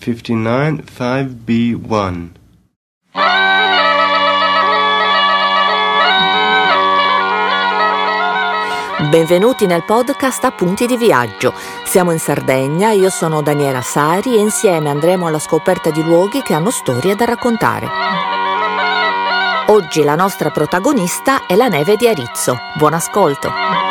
59 5B1. Benvenuti nel podcast Appunti di viaggio. Siamo in Sardegna, io sono Daniela Sari e insieme andremo alla scoperta di luoghi che hanno storie da raccontare. Oggi la nostra protagonista è la neve di Arizzo. Buon ascolto!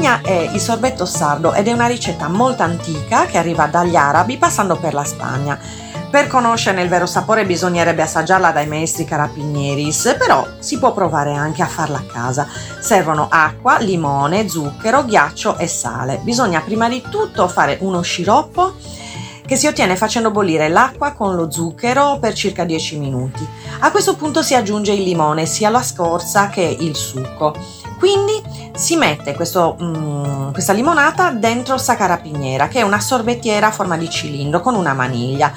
Sacarapigna è il sorbetto sardo ed è una ricetta molto antica che arriva dagli arabi passando per la Spagna. Per conoscerne il vero sapore bisognerebbe assaggiarla dai maestri carapigneris, però si può provare anche a farla a casa. Servono acqua, limone, zucchero, ghiaccio e sale. Bisogna prima di tutto fare uno sciroppo che si ottiene facendo bollire l'acqua con lo zucchero per circa 10 minuti. A questo punto si aggiunge il limone, sia la scorza che il succo. Quindi si mette questo, mm, questa limonata dentro sacarapiniera, che è una sorbettiera a forma di cilindro con una maniglia.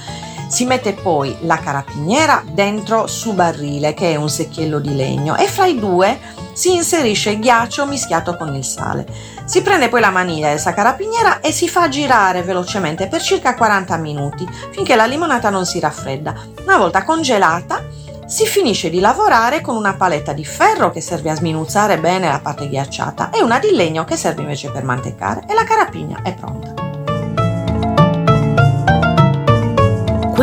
Si mette poi la carapiniera dentro su barrile, che è un secchiello di legno, e fra i due si inserisce il ghiaccio mischiato con il sale. Si prende poi la maniglia della carapiniera e si fa girare velocemente per circa 40 minuti, finché la limonata non si raffredda. Una volta congelata, si finisce di lavorare con una paletta di ferro che serve a sminuzzare bene la parte ghiacciata e una di legno che serve invece per mantecare e la carapigna è pronta.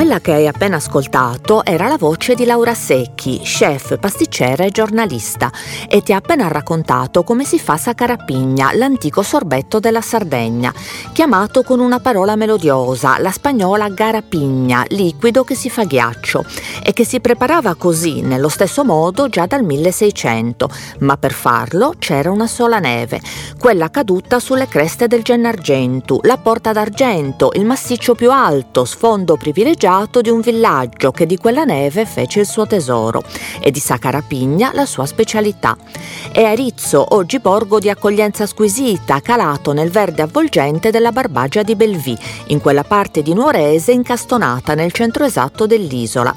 Quella che hai appena ascoltato era la voce di Laura Secchi, chef, pasticcera e giornalista, e ti ha appena raccontato come si fa sacarapigna, l'antico sorbetto della Sardegna, chiamato con una parola melodiosa, la spagnola garapigna, liquido che si fa ghiaccio, e che si preparava così, nello stesso modo, già dal 1600, ma per farlo c'era una sola neve, quella caduta sulle creste del Gennargentu, la Porta d'Argento, il massiccio più alto, sfondo privilegiato privilegiato di un villaggio che di quella neve fece il suo tesoro e di Sacarapigna la sua specialità. È Arizzo, oggi borgo di accoglienza squisita, calato nel verde avvolgente della Barbagia di Belvì, in quella parte di Nuorese incastonata nel centro esatto dell'isola.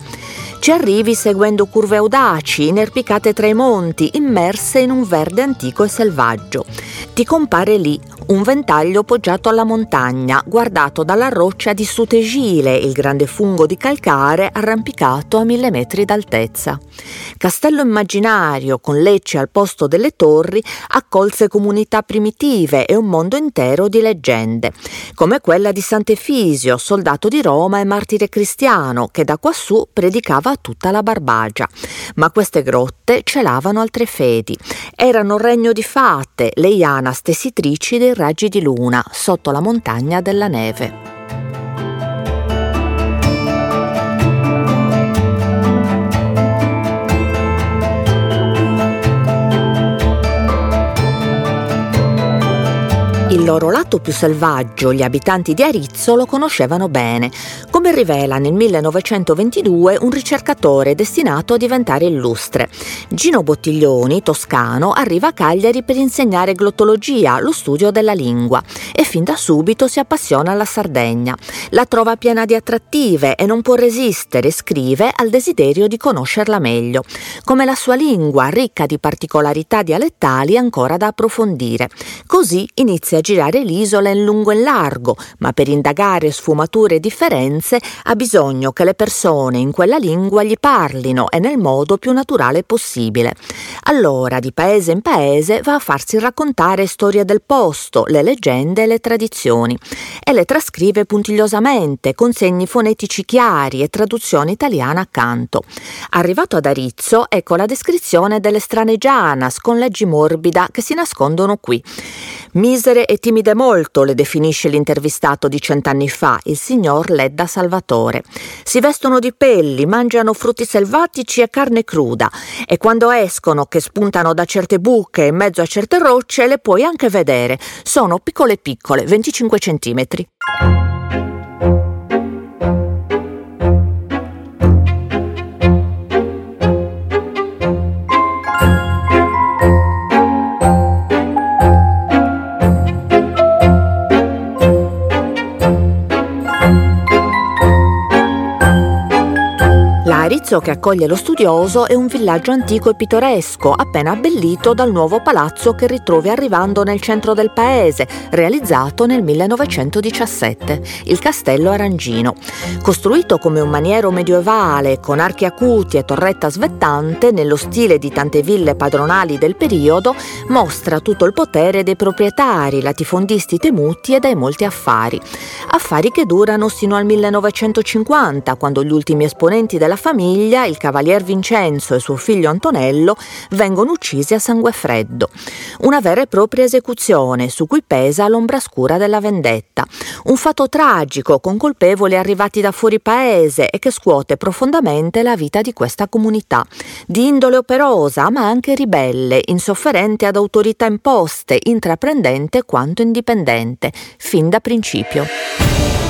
Ci arrivi seguendo curve audaci, inerpicate tra i monti, immerse in un verde antico e selvaggio. Ti compare lì un ventaglio poggiato alla montagna, guardato dalla roccia di Sutegile, il grande fungo di calcare arrampicato a mille metri d'altezza. Castello immaginario, con Lecce al posto delle torri, accolse comunità primitive e un mondo intero di leggende, come quella di Sant'Efisio, soldato di Roma e martire cristiano, che da quassù predicava a tutta la Barbagia. Ma queste grotte celavano altre fedi. Erano regno di fate, leianas tessitrici dei raggi di luna sotto la montagna della neve. Il loro lato più selvaggio gli abitanti di Arizzo lo conoscevano bene, come rivela nel 1922 un ricercatore destinato a diventare illustre. Gino Bottiglioni, toscano, arriva a Cagliari per insegnare glottologia, lo studio della lingua, e fin da subito si appassiona alla Sardegna. La trova piena di attrattive e non può resistere, scrive, al desiderio di conoscerla meglio, come la sua lingua, ricca di particolarità dialettali ancora da approfondire. Così inizia girare l'isola in lungo e largo, ma per indagare sfumature e differenze ha bisogno che le persone in quella lingua gli parlino e nel modo più naturale possibile. Allora, di paese in paese, va a farsi raccontare storie del posto, le leggende e le tradizioni e le trascrive puntigliosamente con segni fonetici chiari e traduzione italiana accanto. Arrivato ad Arizzo, ecco la descrizione delle strane gianas con leggi morbida che si nascondono qui. Misere e timide molto, le definisce l'intervistato di cent'anni fa, il signor Ledda Salvatore. Si vestono di pelli, mangiano frutti selvatici e carne cruda e quando escono che spuntano da certe buche in mezzo a certe rocce le puoi anche vedere. Sono piccole piccole, 25 centimetri. L'indirizzo che accoglie lo studioso è un villaggio antico e pittoresco, appena abbellito dal nuovo palazzo che ritrovi arrivando nel centro del paese, realizzato nel 1917, il Castello Arangino. Costruito come un maniero medievale, con archi acuti e torretta svettante, nello stile di tante ville padronali del periodo, mostra tutto il potere dei proprietari, latifondisti temuti e dai molti affari. Affari che durano sino al 1950, quando gli ultimi esponenti della famiglia, il cavalier Vincenzo e suo figlio Antonello, vengono uccisi a sangue freddo. Una vera e propria esecuzione su cui pesa l'ombra scura della vendetta. Un fatto tragico con colpevoli arrivati da fuori paese e che scuote profondamente la vita di questa comunità. Di indole operosa ma anche ribelle, insofferente ad autorità imposte, intraprendente quanto indipendente, fin da principio.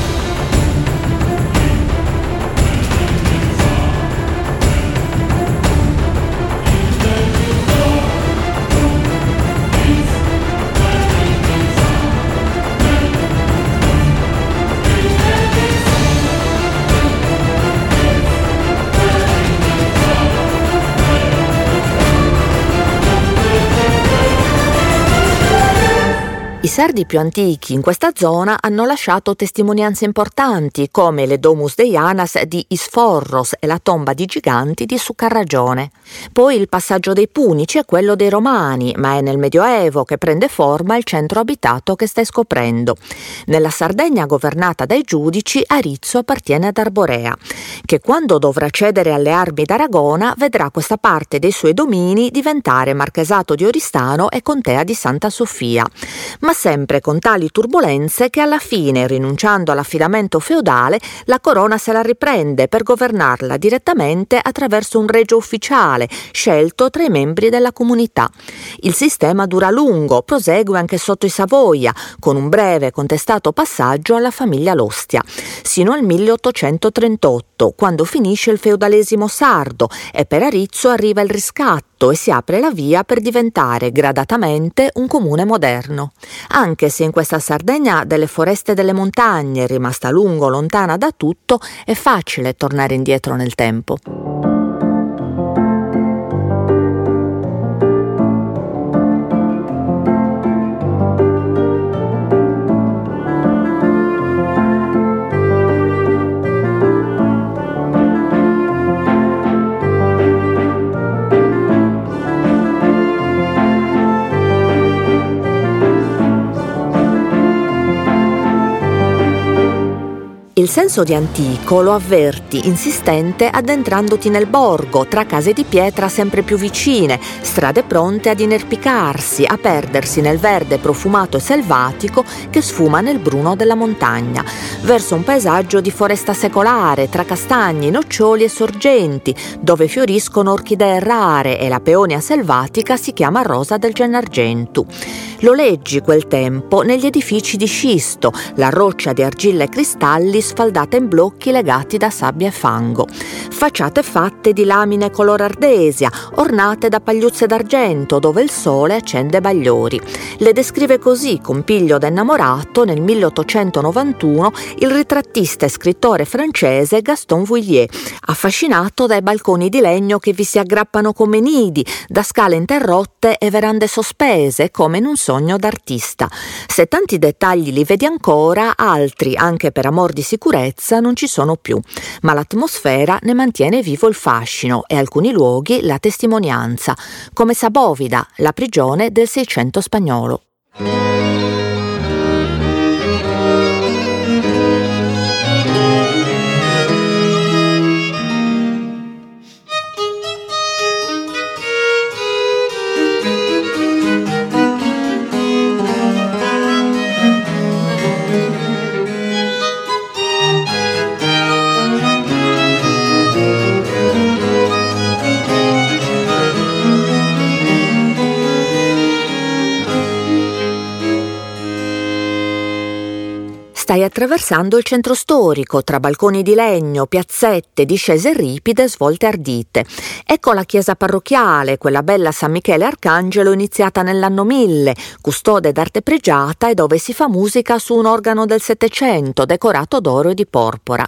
I sardi più antichi in questa zona hanno lasciato testimonianze importanti come le Domus Deianas di Isforros e la tomba di giganti di Succarragione. Poi il passaggio dei Punici è quello dei Romani, ma è nel Medioevo che prende forma il centro abitato che stai scoprendo. Nella Sardegna governata dai giudici, Arizzo appartiene ad Arborea, che quando dovrà cedere alle armi d'Aragona vedrà questa parte dei suoi domini diventare marchesato di Oristano e contea di Santa Sofia. Ma sempre con tali turbulenze che alla fine, rinunciando all'affidamento feudale, la corona se la riprende per governarla direttamente attraverso un regio ufficiale, scelto tra i membri della comunità. Il sistema dura a lungo, prosegue anche sotto i Savoia, con un breve contestato passaggio alla famiglia Lostia, sino al 1838, quando finisce il feudalesimo sardo e per Arizzo arriva il riscatto e si apre la via per diventare gradatamente un comune moderno anche se in questa Sardegna delle foreste delle montagne, rimasta a lungo lontana da tutto, è facile tornare indietro nel tempo. Senso di antico lo avverti insistente addentrandoti nel borgo, tra case di pietra sempre più vicine, strade pronte ad inerpicarsi, a perdersi nel verde profumato e selvatico che sfuma nel bruno della montagna, verso un paesaggio di foresta secolare, tra castagni, noccioli e sorgenti, dove fioriscono orchidee rare e la peonia selvatica si chiama rosa del Gennargentu. Lo leggi quel tempo negli edifici di scisto, la roccia di argilla e cristalli sfaldata in blocchi legati da sabbia e fango. Facciate fatte di lamine color ardesia, ornate da pagliuzze d'argento dove il sole accende bagliori. Le descrive così, con piglio da innamorato, nel 1891 il ritrattista e scrittore francese Gaston Vuillier, affascinato dai balconi di legno che vi si aggrappano come nidi, da scale interrotte e verande sospese come in un sogno sogno d'artista. Se tanti dettagli li vedi ancora, altri, anche per amor di sicurezza, non ci sono più, ma l'atmosfera ne mantiene vivo il fascino e alcuni luoghi la testimonianza, come Sabovida, la prigione del Seicento spagnolo. Stai attraversando il centro storico tra balconi di legno, piazzette, discese ripide, svolte ardite. Ecco la chiesa parrocchiale, quella bella San Michele Arcangelo iniziata nell'anno 1000, custode d'arte pregiata e dove si fa musica su un organo del Settecento decorato d'oro e di porpora.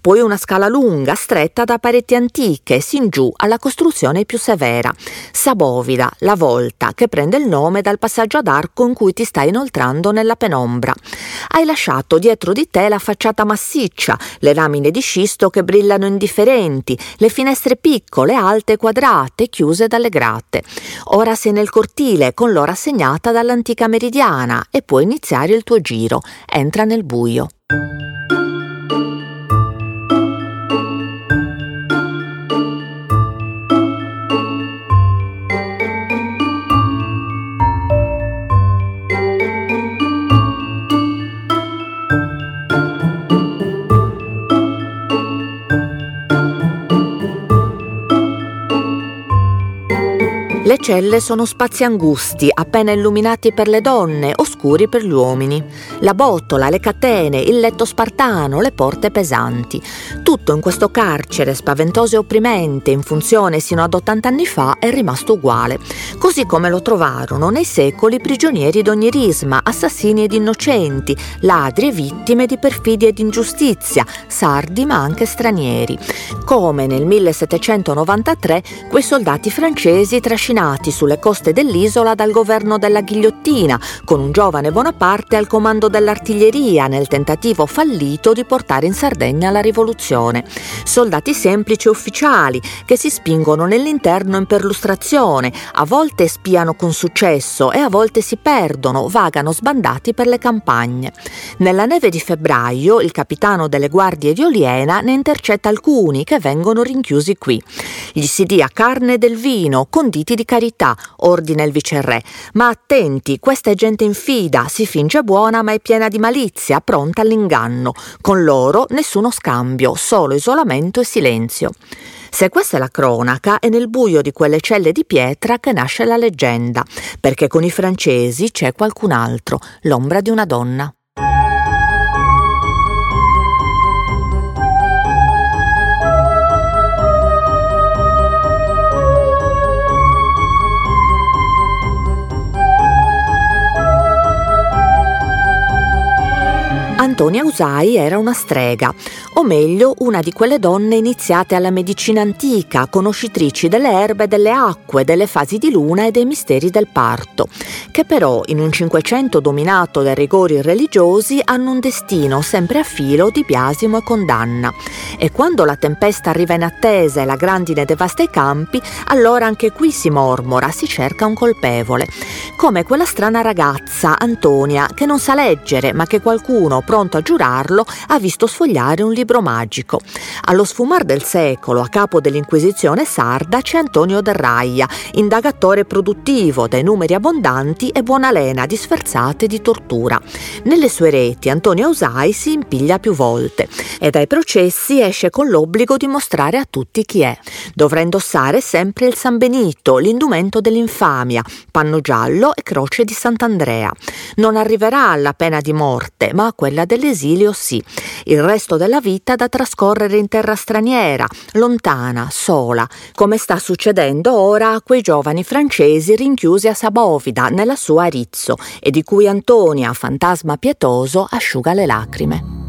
Poi una scala lunga, stretta da pareti antiche, sin giù alla costruzione più severa. Sabovida, la volta, che prende il nome dal passaggio ad arco in cui ti stai inoltrando nella penombra. Hai lasciato dietro di te la facciata massiccia, le lamine di scisto che brillano indifferenti, le finestre piccole, alte quadrate, chiuse dalle grate. Ora sei nel cortile con l'ora segnata dall'antica meridiana e puoi iniziare il tuo giro. Entra nel buio. Le celle sono spazi angusti, appena illuminati per le donne, oscuri per gli uomini. La botola, le catene, il letto spartano, le porte pesanti. Tutto in questo carcere spaventoso e opprimente, in funzione sino ad 80 anni fa, è rimasto uguale. Così come lo trovarono nei secoli prigionieri d'ogni risma, assassini ed innocenti, ladri e vittime di perfidia ed ingiustizia, sardi ma anche stranieri. Come nel 1793 quei soldati francesi trascinati trascinati sulle coste dell'isola dal governo della ghigliottina, con un giovane Bonaparte al comando dell'artiglieria nel tentativo fallito di portare in Sardegna la rivoluzione. Soldati semplici e ufficiali che si spingono nell'interno in perlustrazione, a volte spiano con successo e a volte si perdono, vagano sbandati per le campagne. Nella neve di febbraio il capitano delle guardie di Oliena ne intercetta alcuni che vengono rinchiusi qui. Gli si dia carne del vino, conditi di di carità, ordina il viceré. Ma attenti, questa è gente infida, si finge buona ma è piena di malizia, pronta all'inganno. Con loro nessuno scambio, solo isolamento e silenzio. Se questa è la cronaca, è nel buio di quelle celle di pietra che nasce la leggenda, perché con i francesi c'è qualcun altro, l'ombra di una donna. Antonia Usai era una strega, o meglio una di quelle donne iniziate alla medicina antica, conoscitrici delle erbe, delle acque, delle fasi di luna e dei misteri del parto, che però in un Cinquecento dominato dai rigori religiosi hanno un destino sempre a filo di biasimo e condanna. E quando la tempesta arriva in attesa e la grandine devasta i campi, allora anche qui si mormora, si cerca un colpevole. Come quella strana ragazza, Antonia, che non sa leggere, ma che qualcuno, pronto a giurarlo, ha visto sfogliare un libro magico. Allo sfumar del secolo, a capo dell'Inquisizione sarda, c'è Antonio Derraia, indagatore produttivo dai numeri abbondanti e buona lena di sferzate di tortura. Nelle sue reti Antonio Usai si impiglia più volte e dai processi esce con l'obbligo di mostrare a tutti chi è. Dovrà indossare sempre il San Benito, l'indumento dell'infamia, panno giallo e croce di Sant'Andrea. Non arriverà alla pena di morte, ma a quella dell'esilio sì. Il resto della vita da trascorrere in terra straniera, lontana, sola, come sta succedendo ora a quei giovani francesi rinchiusi a Sabovida nella sua Arizzo e di cui Antonia, fantasma pietoso, asciuga le lacrime.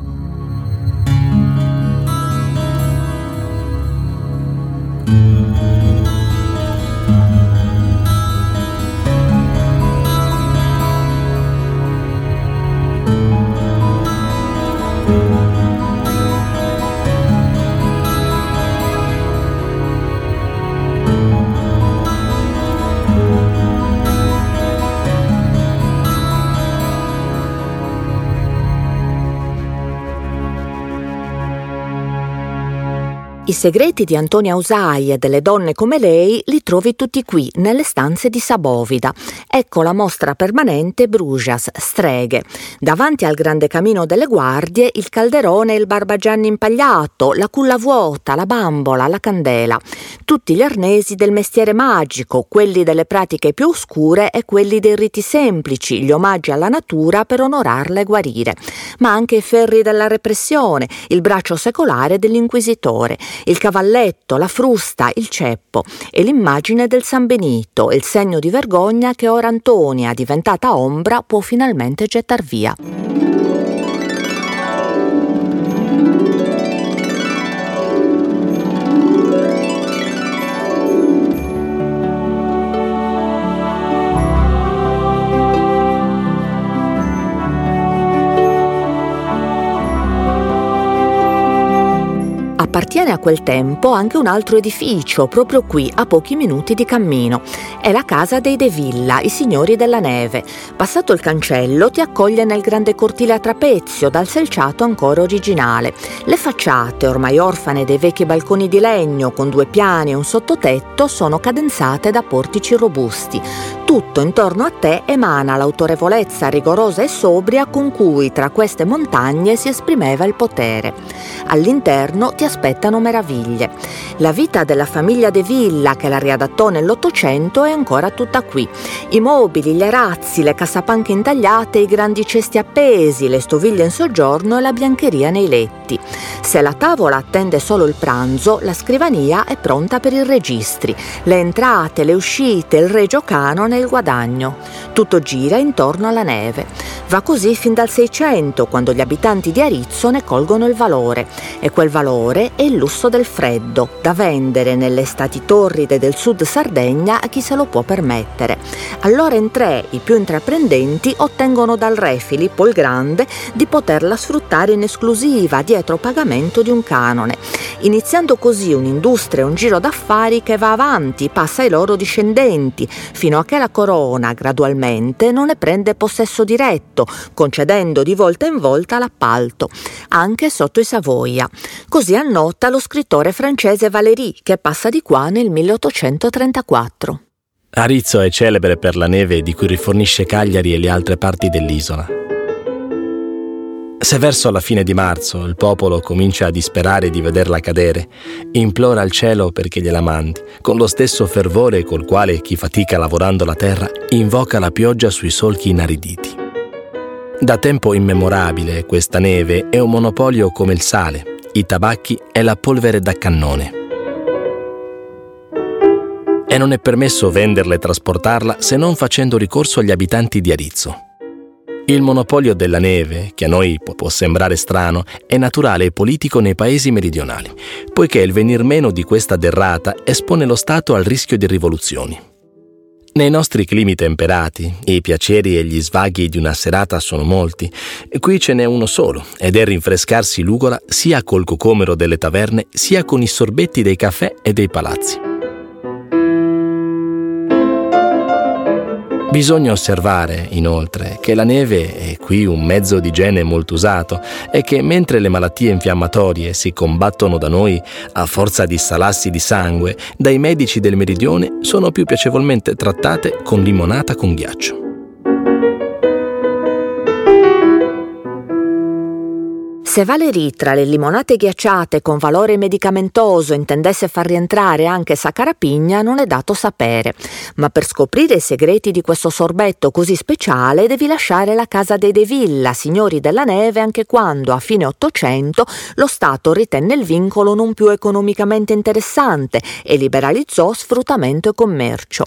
I segreti di Antonia Usai e delle donne come lei li trovi tutti qui, nelle stanze di Sabovida. Ecco la mostra permanente Brujas, streghe. Davanti al grande camino delle guardie, il calderone e il barbagianni impagliato, la culla vuota, la bambola, la candela. Tutti gli arnesi del mestiere magico, quelli delle pratiche più oscure e quelli dei riti semplici, gli omaggi alla natura per onorarla e guarire. Ma anche i ferri della repressione, il braccio secolare dell'inquisitore il cavalletto, la frusta, il ceppo e l'immagine del San Benito, il segno di vergogna che ora Antonia, diventata ombra, può finalmente gettar via. Appartiene a quel tempo anche un altro edificio, proprio qui, a pochi minuti di cammino. È la casa dei De Villa, i signori della neve. Passato il cancello ti accoglie nel grande cortile a trapezio, dal selciato ancora originale. Le facciate, ormai orfane dei vecchi balconi di legno, con due piani e un sottotetto, sono cadenzate da portici robusti. Tutto intorno a te emana l'autorevolezza rigorosa e sobria con cui tra queste montagne si esprimeva il potere. All'interno ti aspetta aspettano meraviglie. La vita della famiglia De Villa, che la riadattò nell'Ottocento, è ancora tutta qui. I mobili, gli arazzi, le cassapanche intagliate, i grandi cesti appesi, le stoviglie in soggiorno e la biancheria nei letti. Se la tavola attende solo il pranzo, la scrivania è pronta per i registri, le entrate, le uscite, il regio canone e il guadagno. Tutto gira intorno alla neve. Va così fin dal Seicento, quando gli abitanti di Arizzo ne colgono il valore. E quel valore è il lusso del freddo, da vendere nelle estati torride del sud Sardegna a chi se lo può permettere. Allora in tre, i più intraprendenti, ottengono dal re Filippo il Grande di poterla sfruttare in esclusiva dietro pagamento di un canone, iniziando così un'industria e un giro d'affari che va avanti, passa ai loro discendenti, fino a che la corona gradualmente non ne prende possesso diretto, concedendo di volta in volta l'appalto, anche sotto i Savoia. Così hanno nota lo scrittore francese Valéry, che passa di qua nel 1834. Arizzo è celebre per la neve di cui rifornisce Cagliari e le altre parti dell'isola. Se verso la fine di marzo il popolo comincia a disperare di vederla cadere, implora al cielo perché gliela mandi, con lo stesso fervore col quale chi fatica lavorando la terra invoca la pioggia sui solchi inariditi. Da tempo immemorabile questa neve è un monopolio come il sale, i tabacchi e la polvere da cannone. E non è permesso venderla e trasportarla se non facendo ricorso agli abitanti di Arizzo. Il monopolio della neve, che a noi può sembrare strano, è naturale e politico nei paesi meridionali, poiché il venir meno di questa derrata espone lo Stato al rischio di rivoluzioni. Nei nostri climi temperati, i piaceri e gli svaghi di una serata sono molti. Qui ce n'è uno solo, ed è rinfrescarsi l'ugola sia col cocomero delle taverne, sia con i sorbetti dei caffè e dei palazzi. Bisogna osservare, inoltre, che la neve è qui un mezzo di igiene molto usato e che mentre le malattie infiammatorie si combattono da noi a forza di salassi di sangue, dai medici del meridione sono più piacevolmente trattate con limonata con ghiaccio. Se Valerie tra le limonate ghiacciate con valore medicamentoso intendesse far rientrare anche Sacarapigna non è dato sapere, ma per scoprire i segreti di questo sorbetto così speciale devi lasciare la casa dei De Villa, signori della neve, anche quando a fine Ottocento lo Stato ritenne il vincolo non più economicamente interessante e liberalizzò sfruttamento e commercio.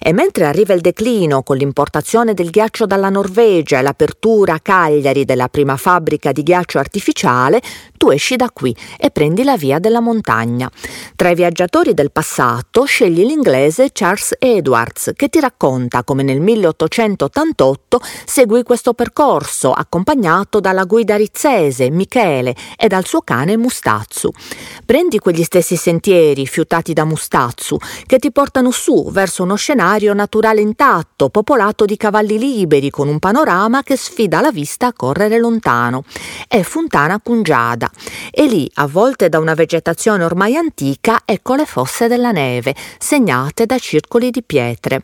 E mentre arriva il declino con l'importazione del ghiaccio dalla Norvegia e l'apertura a Cagliari della prima fabbrica di ghiaccio artificiale, artificiale, tu esci da qui e prendi la via della montagna. Tra i viaggiatori del passato scegli l'inglese Charles Edwards che ti racconta come nel 1888 seguì questo percorso accompagnato dalla guida rizzese Michele e dal suo cane Mustazzu. Prendi quegli stessi sentieri fiutati da Mustazzu che ti portano su verso uno scenario naturale intatto, popolato di cavalli liberi con un panorama che sfida la vista a correre lontano. È funtato montana Pungiada e lì, avvolte da una vegetazione ormai antica, ecco le fosse della neve, segnate da circoli di pietre.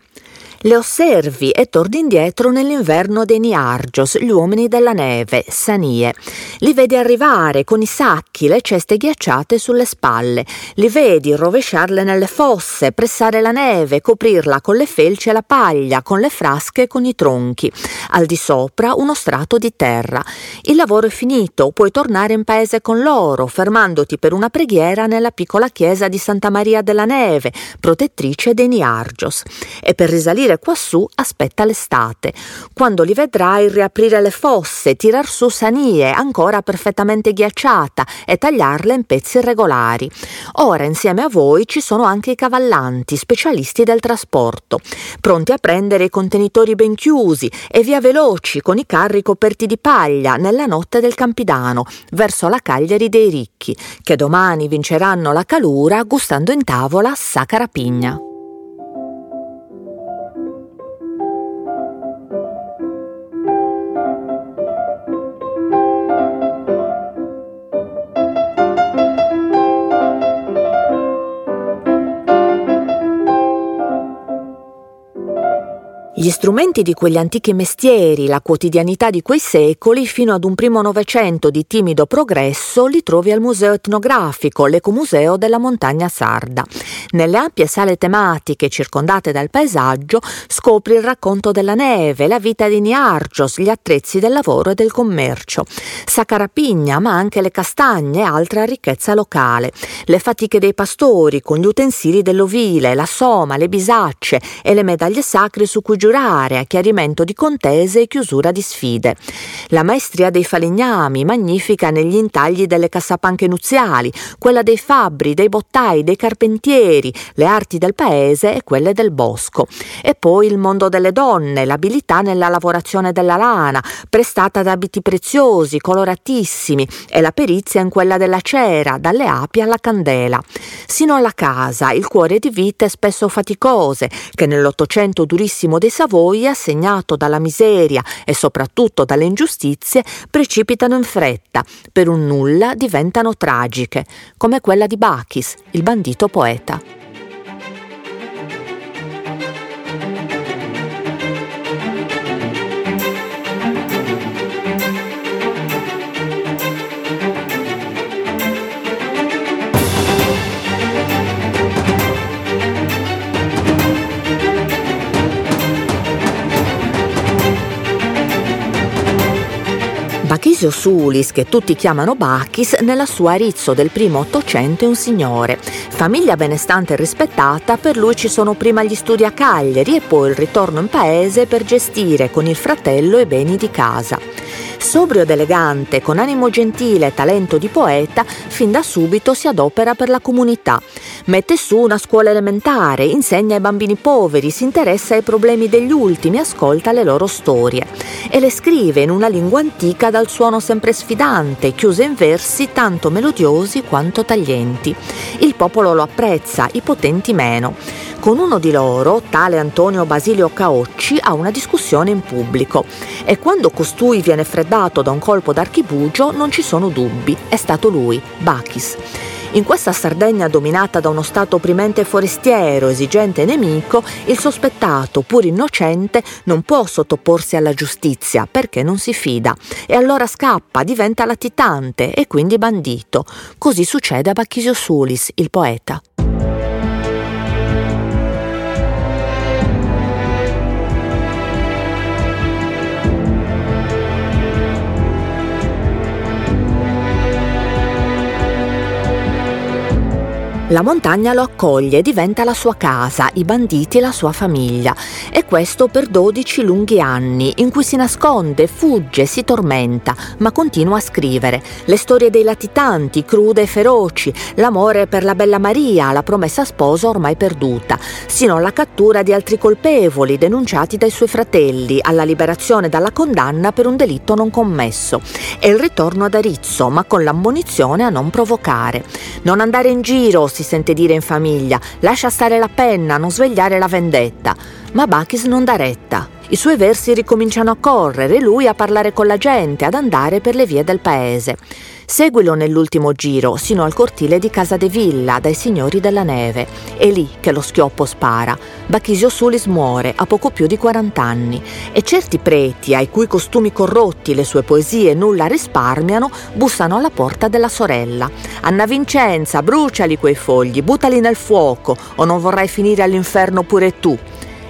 Le osservi e torni indietro nell'inverno dei Niargios, gli uomini della neve, Sanie. Li vedi arrivare con i sacchi, le ceste ghiacciate sulle spalle. Li vedi rovesciarle nelle fosse, pressare la neve, coprirla con le felci e la paglia, con le frasche e con i tronchi. Al di sopra uno strato di terra. Il lavoro è finito, puoi tornare in paese con loro, fermandoti per una preghiera nella piccola chiesa di Santa Maria della Neve, protettrice dei Niargios. E per risalire quassù aspetta l'estate, quando li vedrai riaprire le fosse, tirar su sanie ancora perfettamente ghiacciata e tagliarle in pezzi irregolari. Ora insieme a voi ci sono anche i cavallanti, specialisti del trasporto, pronti a prendere i contenitori ben chiusi e via veloci con i carri coperti di paglia nella notte del Campidano, verso la Cagliari dei ricchi, che domani vinceranno la calura gustando in tavola sacra Gli strumenti di quegli antichi mestieri, la quotidianità di quei secoli, fino ad un primo Novecento di timido progresso, li trovi al Museo Etnografico, l'Ecomuseo della Montagna Sarda. Nelle ampie sale tematiche circondate dal paesaggio scopri il racconto della neve, la vita di Niargios, gli attrezzi del lavoro e del commercio. Sacarapigna, ma anche le castagne e altra ricchezza locale. Le fatiche dei pastori con gli utensili dell'ovile, la soma, le bisacce e le medaglie sacre su cui giurare a chiarimento di contese e chiusura di sfide. La maestria dei falegnami, magnifica negli intagli delle cassapanche nuziali, quella dei fabbri, dei bottai, dei carpentieri, le arti del paese e quelle del bosco. E poi il mondo delle donne, l'abilità nella lavorazione della lana, prestata da abiti preziosi, coloratissimi, e la perizia in quella della cera, dalle api alla candela. Sino alla casa, il cuore di vite spesso faticose, che nell'Ottocento durissimo dei Savoia, segnato dalla miseria e soprattutto dalle ingiustizie, precipitano in fretta, per un nulla diventano tragiche, come quella di Bachis, il bandito poeta. Bachisio Sulis, che tutti chiamano Bacchis, nella sua Arizzo del primo Ottocento è un signore. Famiglia benestante e rispettata, per lui ci sono prima gli studi a Cagliari e poi il ritorno in paese per gestire con il fratello i beni di casa. Sobrio ed elegante, con animo gentile e talento di poeta, fin da subito si adopera per la comunità. Mette su una scuola elementare, insegna ai bambini poveri, si interessa ai problemi degli ultimi, ascolta le loro storie e le scrive in una lingua antica dal suono sempre sfidante, chiuse in versi tanto melodiosi quanto taglienti. Il popolo lo apprezza, i potenti meno. Con uno di loro, tale Antonio Basilio Caocci, ha una discussione in pubblico e quando costui viene freddato da un colpo d'archibugio non ci sono dubbi, è stato lui, Bachis. In questa Sardegna dominata da uno stato opprimente forestiero, esigente e nemico, il sospettato, pur innocente, non può sottoporsi alla giustizia perché non si fida e allora scappa, diventa latitante e quindi bandito. Così succede a Bacchisio Sulis, il poeta. La montagna lo accoglie diventa la sua casa, i banditi la sua famiglia. E questo per 12 lunghi anni, in cui si nasconde, fugge, si tormenta, ma continua a scrivere. Le storie dei latitanti, crude e feroci, l'amore per la bella Maria, la promessa sposa ormai perduta, sino alla cattura di altri colpevoli denunciati dai suoi fratelli, alla liberazione dalla condanna per un delitto non commesso. E il ritorno ad Arizzo, ma con l'ammonizione a non provocare. Non andare in giro, si sente dire in famiglia, lascia stare la penna, non svegliare la vendetta. Ma Bachis non dà retta I suoi versi ricominciano a correre, lui a parlare con la gente, ad andare per le vie del paese. Seguilo nell'ultimo giro, sino al cortile di Casa de Villa, dai signori della neve. È lì che lo schioppo spara. Bachisio Sulis muore a poco più di 40 anni e certi preti, ai cui costumi corrotti le sue poesie nulla risparmiano, bussano alla porta della sorella. Anna Vincenza, bruciali quei fogli, buttali nel fuoco, o non vorrai finire all'inferno pure tu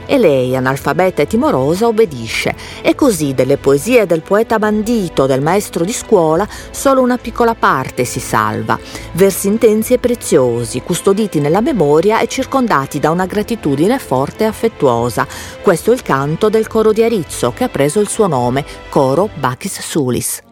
e lei, analfabeta e timorosa, obbedisce. E così delle poesie del poeta bandito, del maestro di scuola, solo una piccola parte si salva. Versi intensi e preziosi, custoditi nella memoria e circondati da una gratitudine forte e affettuosa. Questo è il canto del coro di Arizzo che ha preso il suo nome, coro Bacchis Sulis.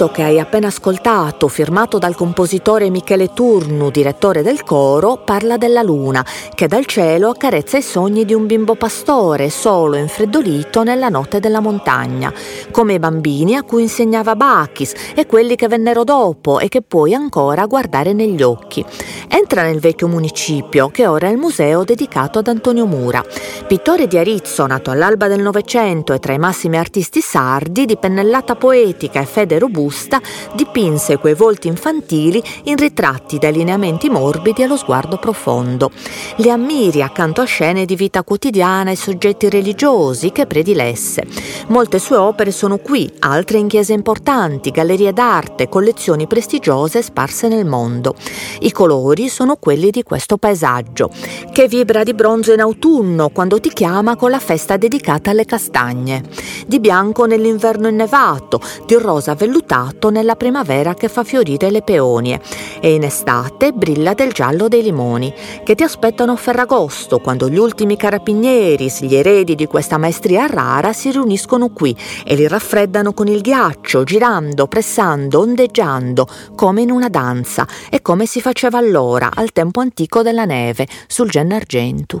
Canto che hai appena ascoltato, firmato dal compositore Michele Turnu, direttore del coro, parla della luna, che dal cielo accarezza i sogni di un bimbo pastore, solo e infreddolito nella notte della montagna, come i bambini a cui insegnava Bacchis e quelli che vennero dopo e che puoi ancora guardare negli occhi. Entra nel vecchio municipio, che ora è il museo dedicato ad Antonio Mura. Pittore di Arizzo, nato all'alba del Novecento e tra i massimi artisti sardi, di pennellata poetica e fede fede robusta, dipinse quei volti infantili in ritratti dai lineamenti morbidi allo sguardo profondo. Li ammiri accanto a scene di vita quotidiana e soggetti religiosi che predilesse. Molte sue opere sono qui, altre in chiese importanti, gallerie d'arte, collezioni prestigiose sparse nel mondo. I colori sono quelli di questo paesaggio, che vibra di bronzo in autunno quando ti chiama con la festa dedicata alle castagne, di bianco nell'inverno innevato, di rosa vellutato nella primavera che fa fiorire le peonie e in estate brilla del giallo dei limoni che ti aspettano a Ferragosto quando gli ultimi carabinieri, gli eredi di questa maestria rara, si riuniscono qui e li raffreddano con il ghiaccio, girando, pressando, ondeggiando, come in una danza e come si faceva allora, al tempo antico della neve, sul Gennargentu.